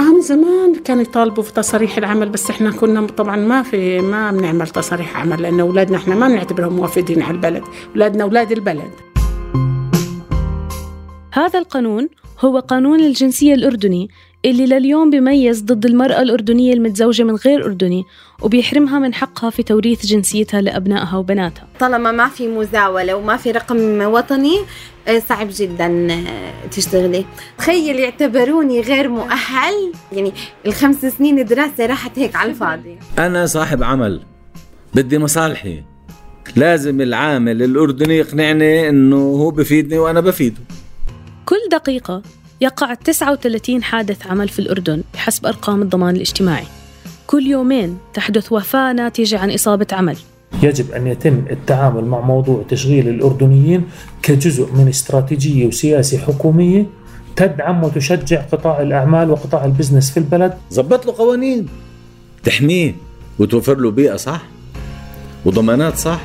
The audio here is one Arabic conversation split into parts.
من زمان كانوا يطالبوا في تصاريح العمل بس إحنا كنا طبعا ما في ما بنعمل تصاريح عمل لأن أولادنا إحنا ما بنعتبرهم موافدين على البلد أولادنا أولاد البلد. هذا القانون هو قانون الجنسية الأردني اللي لليوم بيميز ضد المرأة الأردنية المتزوجة من غير أردني وبيحرمها من حقها في توريث جنسيتها لأبنائها وبناتها. طالما ما في مزاولة وما في رقم وطني آه، صعب جدا آه، تشتغلي تخيل يعتبروني غير مؤهل؟ يعني الخمس سنين دراسة راحت هيك على الفاضي. أنا صاحب عمل بدي مصالحي. لازم العامل الأردني يقنعني إنه هو بفيدني وأنا بفيده. كل دقيقة يقع 39 حادث عمل في الأردن بحسب أرقام الضمان الاجتماعي. كل يومين تحدث وفاة ناتجة عن إصابة عمل. يجب أن يتم التعامل مع موضوع تشغيل الأردنيين كجزء من استراتيجية وسياسة حكومية تدعم وتشجع قطاع الأعمال وقطاع البزنس في البلد. ظبط له قوانين تحميه وتوفر له بيئة صح؟ وضمانات صح؟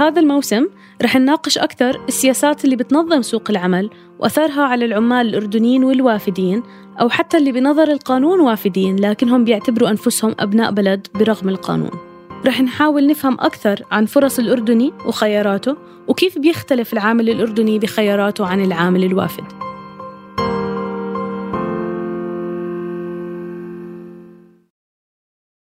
هذا الموسم رح نناقش أكثر السياسات اللي بتنظم سوق العمل وأثرها على العمال الأردنيين والوافدين أو حتى اللي بنظر القانون وافدين لكنهم بيعتبروا أنفسهم أبناء بلد برغم القانون. رح نحاول نفهم أكثر عن فرص الأردني وخياراته وكيف بيختلف العامل الأردني بخياراته عن العامل الوافد.